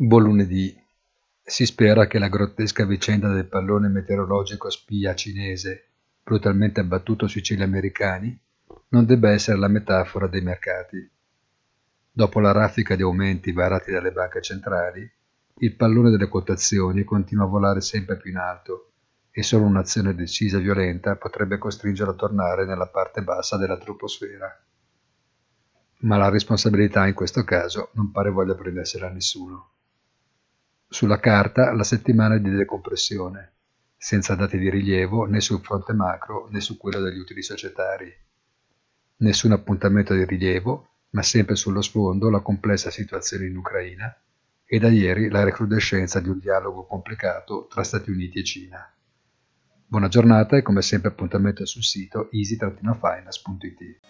Buon lunedì. Si spera che la grottesca vicenda del pallone meteorologico spia cinese, brutalmente abbattuto sui cieli americani, non debba essere la metafora dei mercati. Dopo la raffica di aumenti varati dalle banche centrali, il pallone delle quotazioni continua a volare sempre più in alto e solo un'azione decisa e violenta potrebbe costringerlo a tornare nella parte bassa della troposfera. Ma la responsabilità in questo caso non pare voglia prendersela a nessuno. Sulla carta la settimana di decompressione, senza dati di rilievo né sul fronte macro né su quello degli utili societari. Nessun appuntamento di rilievo, ma sempre sullo sfondo la complessa situazione in Ucraina e da ieri la recrudescenza di un dialogo complicato tra Stati Uniti e Cina. Buona giornata e come sempre appuntamento sul sito easy-finance.it.